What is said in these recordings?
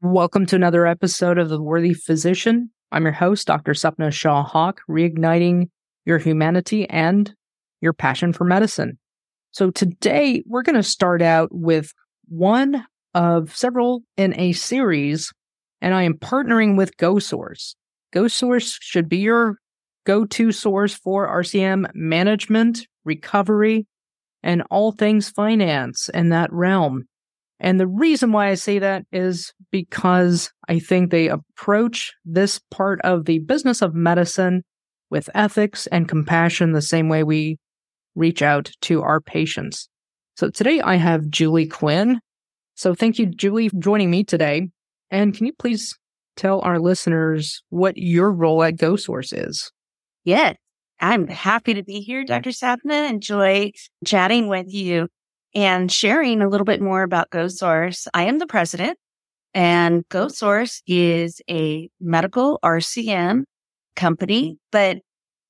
Welcome to another episode of The Worthy Physician. I'm your host, Dr. Sapna Shah-Haque, reigniting your humanity and your passion for medicine. So today we're going to start out with one of several in a series, and I am partnering with GoSource. GoSource should be your go-to source for RCM management, recovery, and all things finance in that realm. And the reason why I say that is because I think they approach this part of the business of medicine with ethics and compassion the same way we reach out to our patients. So today I have Juli Quinn. So thank you, Juli, for joining me today. And can you please tell our listeners what your role at GoSource is? Yes, I'm happy to be here, Dr. Sapna. And enjoy chatting with you and sharing a little bit more about GoSource. I am the president and GoSource is a medical RCM company, but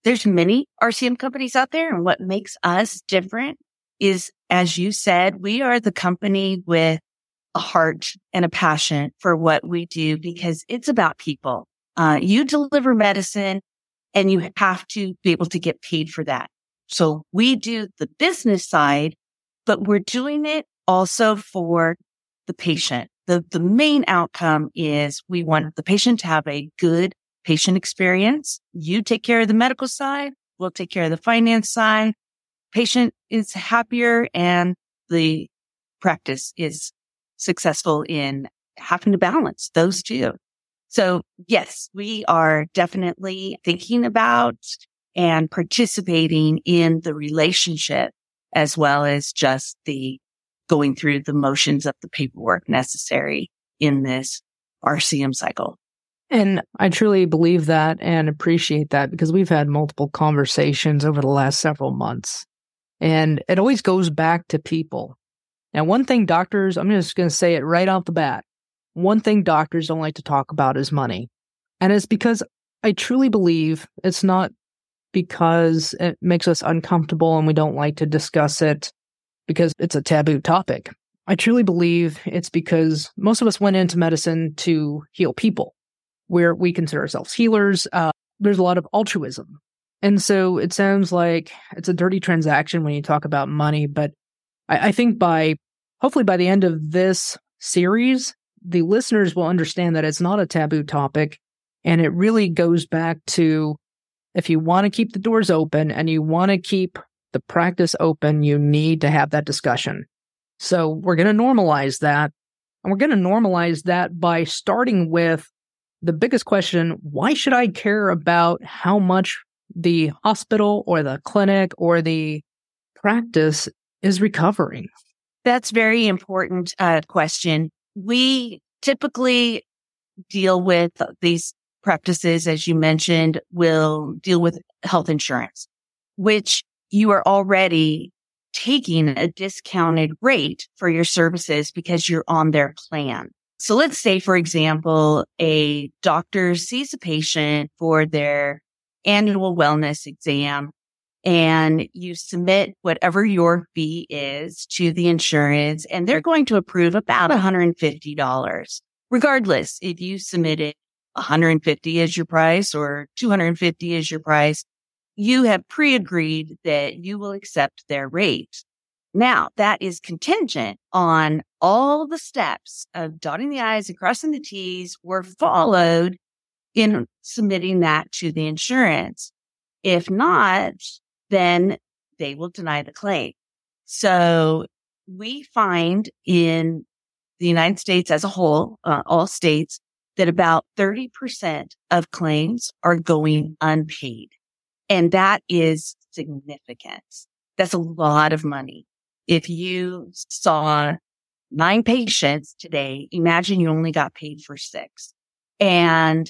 there's many RCM companies out there. And what makes us different is, as you said, we are the company with a heart and a passion for what we do because it's about people. Uh, you deliver medicine and you have to be able to get paid for that. So we do the business side but we're doing it also for the patient. The, the main outcome is we want the patient to have a good patient experience. You take care of the medical side. We'll take care of the finance side. Patient is happier and the practice is successful in having to balance those two. So yes, we are definitely thinking about and participating in the relationship as well as just the going through the motions of the paperwork necessary in this RCM cycle. And I truly believe that and appreciate that because we've had multiple conversations over the last several months. And it always goes back to people. Now, one thing doctors, I'm just going to say it right off the bat. One thing doctors don't like to talk about is money. And it's because I truly believe it's not because it makes us uncomfortable and we don't like to discuss it because it's a taboo topic. I truly believe it's because most of us went into medicine to heal people, where we consider ourselves healers. Uh, there's a lot of altruism. And so it sounds like it's a dirty transaction when you talk about money. But I, I think by hopefully by the end of this series, the listeners will understand that it's not a taboo topic. And it really goes back to if you want to keep the doors open and you want to keep the practice open, you need to have that discussion. So we're going to normalize that. And we're going to normalize that by starting with the biggest question why should I care about how much the hospital or the clinic or the practice is recovering? That's very important uh, question. We typically deal with these practices, as you mentioned, will deal with health insurance, which you are already taking a discounted rate for your services because you're on their plan. So let's say, for example, a doctor sees a patient for their annual wellness exam and you submit whatever your fee is to the insurance and they're going to approve about $150. Regardless, if you submitted 150 is your price or 250 is your price, you have pre-agreed that you will accept their rate. Now that is contingent on all the steps of dotting the I's and crossing the T's were followed in submitting that to the insurance. If not, then they will deny the claim. So we find in the United States as a whole, uh, all states, that about 30% of claims are going unpaid. And that is significant. That's a lot of money. If you saw nine patients today, imagine you only got paid for six. And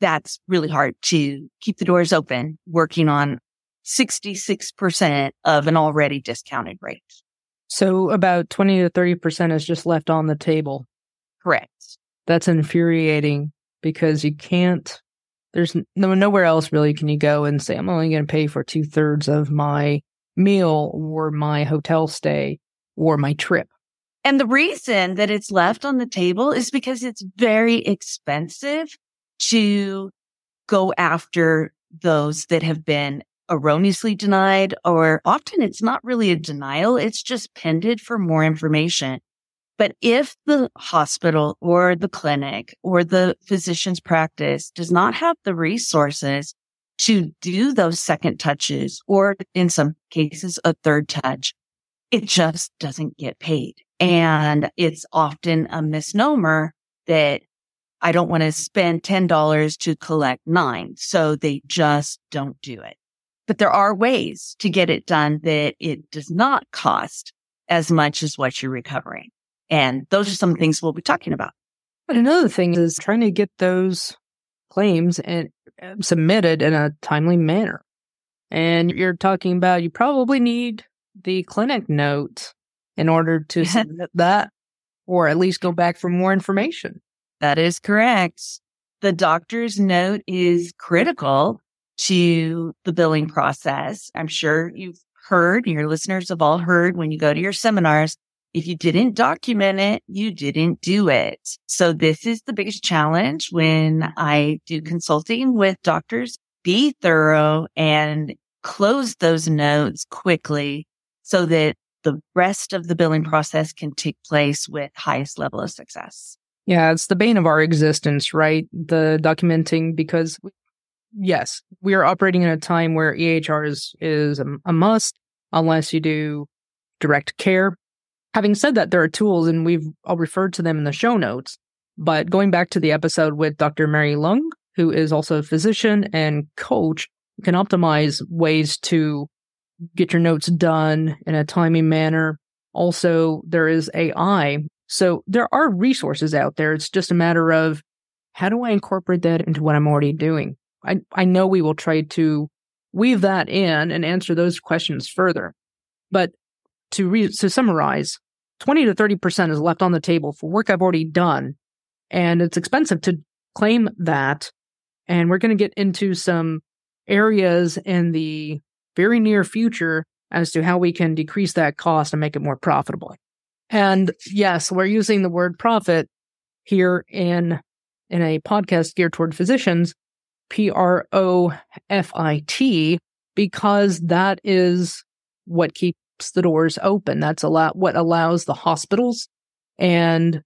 that's really hard to keep the doors open working on 66% of an already discounted rate. So about 20 to 30% is just left on the table. Correct that's infuriating because you can't there's no nowhere else really can you go and say i'm only going to pay for two thirds of my meal or my hotel stay or my trip And the reason that it's left on the table is because it's very expensive to go after those that have been erroneously denied, or often it's not really a denial. It's just pended for more information. But if the hospital or the clinic or the physician's practice does not have the resources to do those second touches, or in some cases, a third touch, it just doesn't get paid. And it's often a misnomer that I don't want to spend $10 to collect nine. So they just don't do it. But there are ways to get it done that it does not cost as much as what you're recovering. And those are some things we'll be talking about. But another thing is trying to get those claims and uh, submitted in a timely manner. And you're talking about you probably need the clinic note in order to submit that or at least go back for more information. That is correct. The doctor's note is critical to the billing process. I'm sure you've heard, your listeners have all heard when you go to your seminars, if you didn't document it, you didn't do it. So this is the biggest challenge when I do consulting with doctors. Be thorough and close those notes quickly so that the rest of the billing process can take place with highest level of success. Yeah, it's the bane of our existence, right? The documenting because yes, we are operating in a time where EHR is is a, a must unless you do direct care. Having said that, there are tools and we've I'll refer to them in the show notes. But going back to the episode with Dr. Mary Leung, who is also a physician and coach, can optimize ways to get your notes done in a timely manner. Also, there is AI. So there are resources out there. It's just a matter of how do I incorporate that into what I'm already doing? I, I know we will try to weave that in and answer those questions further. But to re- to summarize, 20 to 30% is left on the table for work I've already done. And it's expensive to claim that. And we're going to get into some areas in the very near future as to how we can decrease that cost and make it more profitable. And yes, we're using the word profit here in in a podcast geared toward physicians, P R O F I T, because that is what keeps the doors open. That's a lot what allows the hospitals and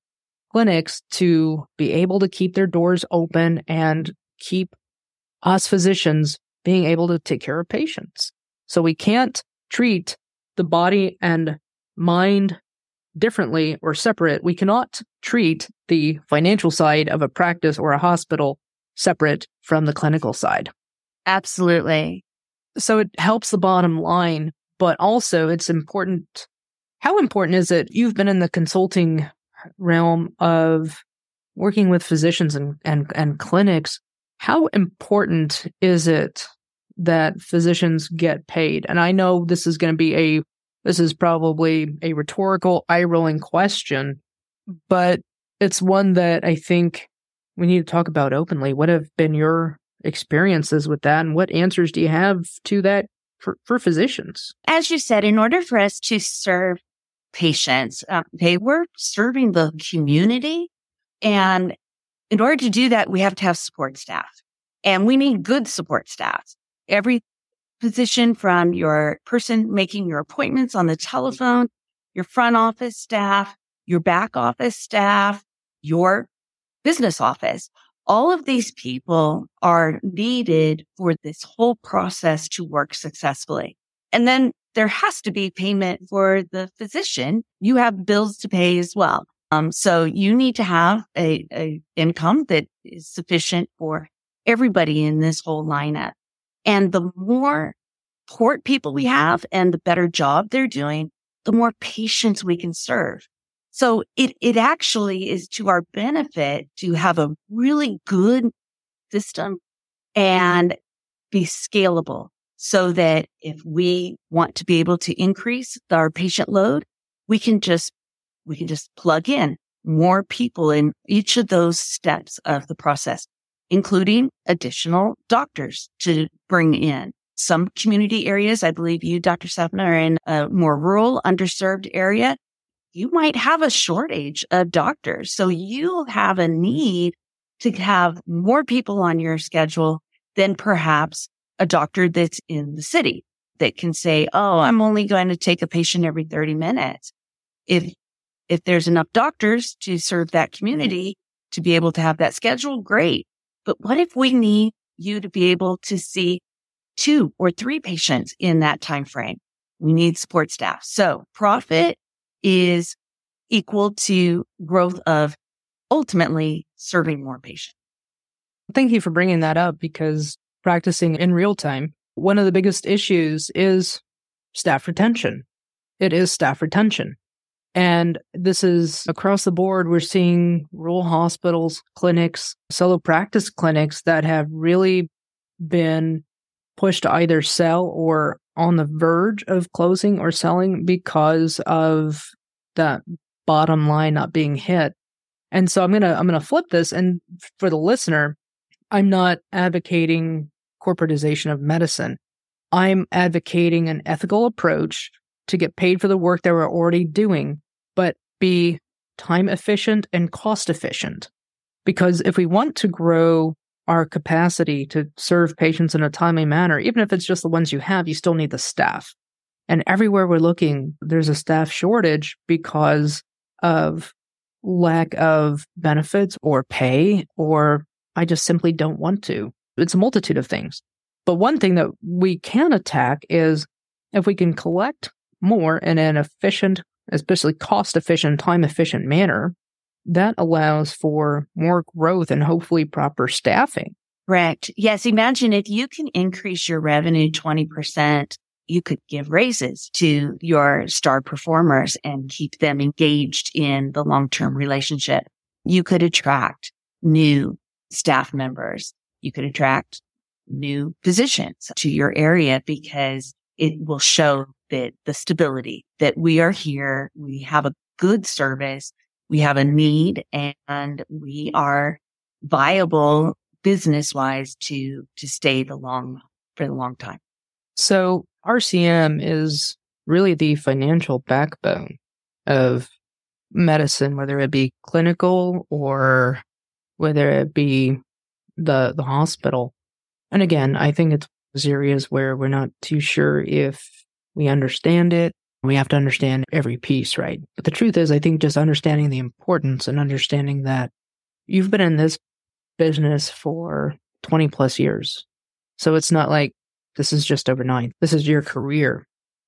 clinics to be able to keep their doors open and keep us physicians being able to take care of patients. So we can't treat the body and mind differently or separate. We cannot treat the financial side of a practice or a hospital separate from the clinical side. Absolutely. So it helps the bottom line, but also it's important. How important is it? You've been in the consulting realm of working with physicians and, and, and clinics. How important is it that physicians get paid? And I know this is going to be a, this is probably a rhetorical, eye rolling question, but it's one that I think we need to talk about openly. What have been your experiences with that? And what answers do you have to that for, for physicians? As you said, in order for us to serve patients, uh, they were serving the community. And in order to do that, we have to have support staff and we need good support staff every position from your person making your appointments on the telephone, your front office staff, your back office staff, your business office. All of these people are needed for this whole process to work successfully. And then there has to be payment for the physician. You have bills to pay as well. Um, so you need to have a, a income that is sufficient for everybody in this whole lineup. And the more port people we have and the better job they're doing, the more patients we can serve. So it, it actually is to our benefit to have a really good system mm-hmm. and be scalable so that if we want to be able to increase our patient load, we can just, we can just plug in more people in each of those steps of the process including additional doctors to bring in. Some community areas, I believe you, Dr. Sapna, are in a more rural, underserved area. You might have a shortage of doctors. So you have a need to have more people on your schedule than perhaps a doctor that's in the city that can say, Oh, I'm only going to take a patient every 30 minutes. If, if there's enough doctors to serve that community to be able to have that schedule, great. But what if we need you to be able to see two or three patients in that time frame? We need support staff. So profit is equal to growth of ultimately serving more patients. Thank you for bringing that up because practicing in real time, one of the biggest issues is staff retention. It is staff retention. And this is across the board. We're seeing rural hospitals, clinics, solo practice clinics that have really been pushed to either sell or on the verge of closing or selling because of that bottom line not being hit. And so I'm going to I'm going to flip this and for the listener, I'm not advocating corporatization of medicine. I'm advocating an ethical approach to get paid for the work that we're already doing, but be time efficient and cost efficient. Because if we want to grow our capacity to serve patients in a timely manner, even if it's just the ones you have, you still need the staff. And everywhere we're looking, there's a staff shortage because of lack of benefits or pay, or I just simply don't want to. It's a multitude of things. But one thing that we can attack is if we can collect more in an efficient, especially cost efficient, time efficient manner, that allows for more growth and hopefully proper staffing. Correct. Yes. Imagine if you can increase your revenue 20%, you could give raises to your star performers and keep them engaged in the long-term relationship. You could attract new staff members. You could attract new positions to your area because it will show that the stability that we are here. We have a good service. We have a need and we are viable business wise to, to stay the long, for the long time. So RCM is really the financial backbone of medicine, whether it be clinical or whether it be the the hospital. And again, I think it's areas where we're not too sure if we understand it. We have to understand every piece, right? But the truth is, I think just understanding the importance and understanding that you've been in this business for 20 plus years. So it's not like this is just overnight. This is your career.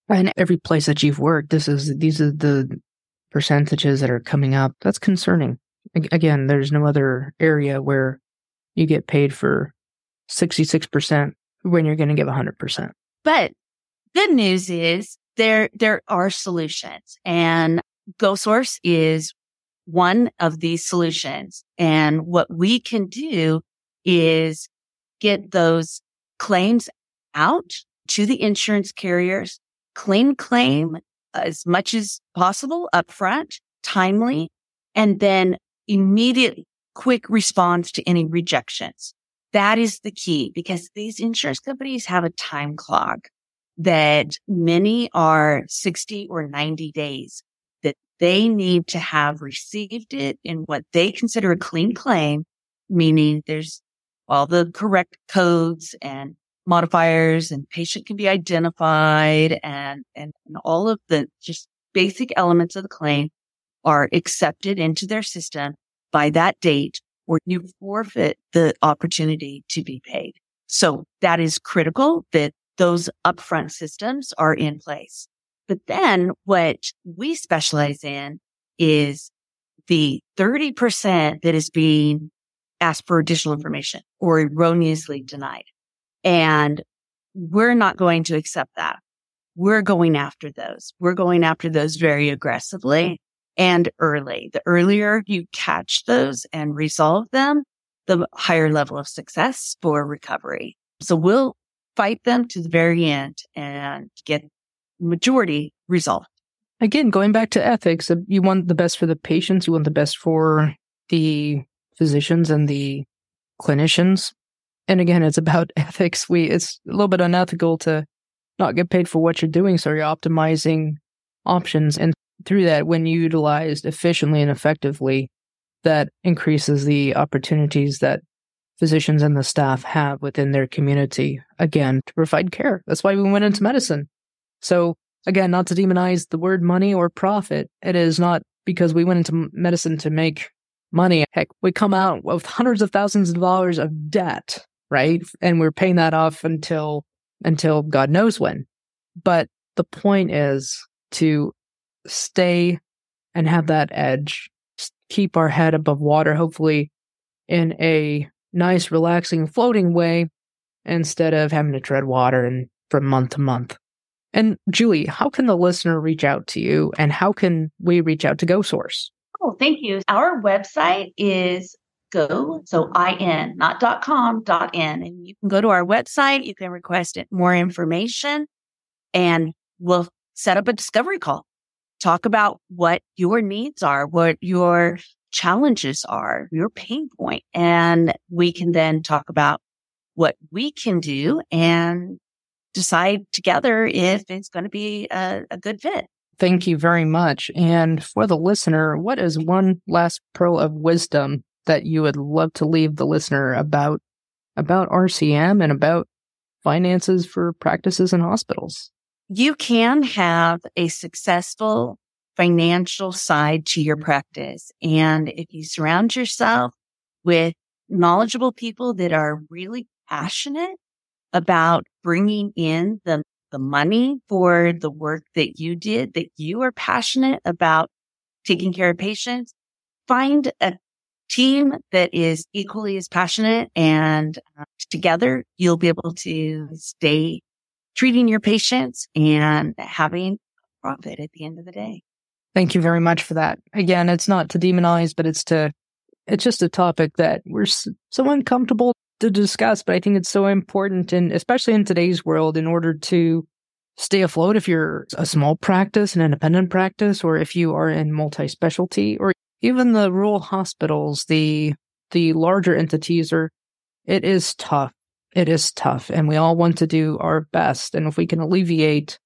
And every place that you've worked, this is, these are the percentages that are coming up. That's concerning. Again, there's no other area where you get paid for 66% when you're going to give 100%. But good news is there, there are solutions and GoSource is one of these solutions. And what we can do is get those claims out to the insurance carriers, claim claim as much as possible upfront, timely, and then immediate quick response to any rejections. That is the key because these insurance companies have a time clock that many are 60 or 90 days that they need to have received it in what they consider a clean claim, meaning there's all the correct codes and modifiers and patient can be identified and, and, and all of the just basic elements of the claim are accepted into their system by that date or you forfeit the opportunity to be paid. So that is critical that those upfront systems are in place. But then what we specialize in is the 30% that is being asked for additional information or erroneously denied. And we're not going to accept that. We're going after those. We're going after those very aggressively and early. The earlier you catch those and resolve them, the higher level of success for recovery. So we'll fight them to the very end and get majority resolved. Again, going back to ethics, uh, you want the best for the patients, you want the best for the physicians and the clinicians. And again, it's about ethics. We it's a little bit unethical to not get paid for what you're doing, so you're optimizing options and through that, when utilized efficiently and effectively, that increases the opportunities that physicians and the staff have within their community, again, to provide care. That's why we went into medicine. So, again, not to demonize the word money or profit, it is not because we went into medicine to make money. Heck, we come out with hundreds of thousands of dollars of debt, right? And we're paying that off until until God knows when. But the point is to stay and have that edge, keep our head above water, hopefully in a nice, relaxing, floating way instead of having to tread water and from month to month. And Juli, how can the listener reach out to you and how can we reach out to GoSource? Oh, thank you. Our website is go, so in, not dot com, dot in. And you can go to our website, you can request it, more information, and we'll set up a discovery call. Talk about what your needs are, what your challenges are, your pain point, and we can then talk about what we can do and decide together if it's going to be a, a good fit. Thank you very much. And for the listener, what is one last pearl of wisdom that you would love to leave the listener about about RCM and about finances for practices and hospitals? You can have a successful financial side to your practice. And if you surround yourself with knowledgeable people that are really passionate about bringing in the, the money for the work that you did, that you are passionate about taking care of patients, find a team that is equally as passionate and uh, together you'll be able to stay treating your patients and having profit at the end of the day. Thank you very much for that. Again, it's not to demonize, but it's to, it's just a topic that we're so uncomfortable to discuss, but I think it's so important and especially in today's world in order to stay afloat if you're a small practice, an independent practice, or if you are in multi-specialty or even the rural hospitals, the, the larger entities are, it is tough. It is tough and we all want to do our best. And if we can alleviate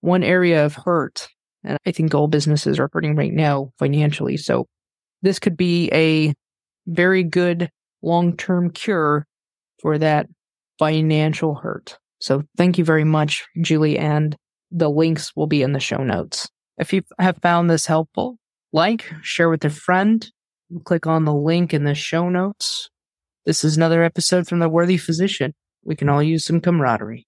one area of hurt and I think all businesses are hurting right now financially. So this could be a very good long term cure for that financial hurt. So thank you very much, Juli, and the links will be in the show notes. If you have found this helpful, like, share with a friend, click on the link in the show notes. This is another episode from The Worthy Physician. We can all use some camaraderie.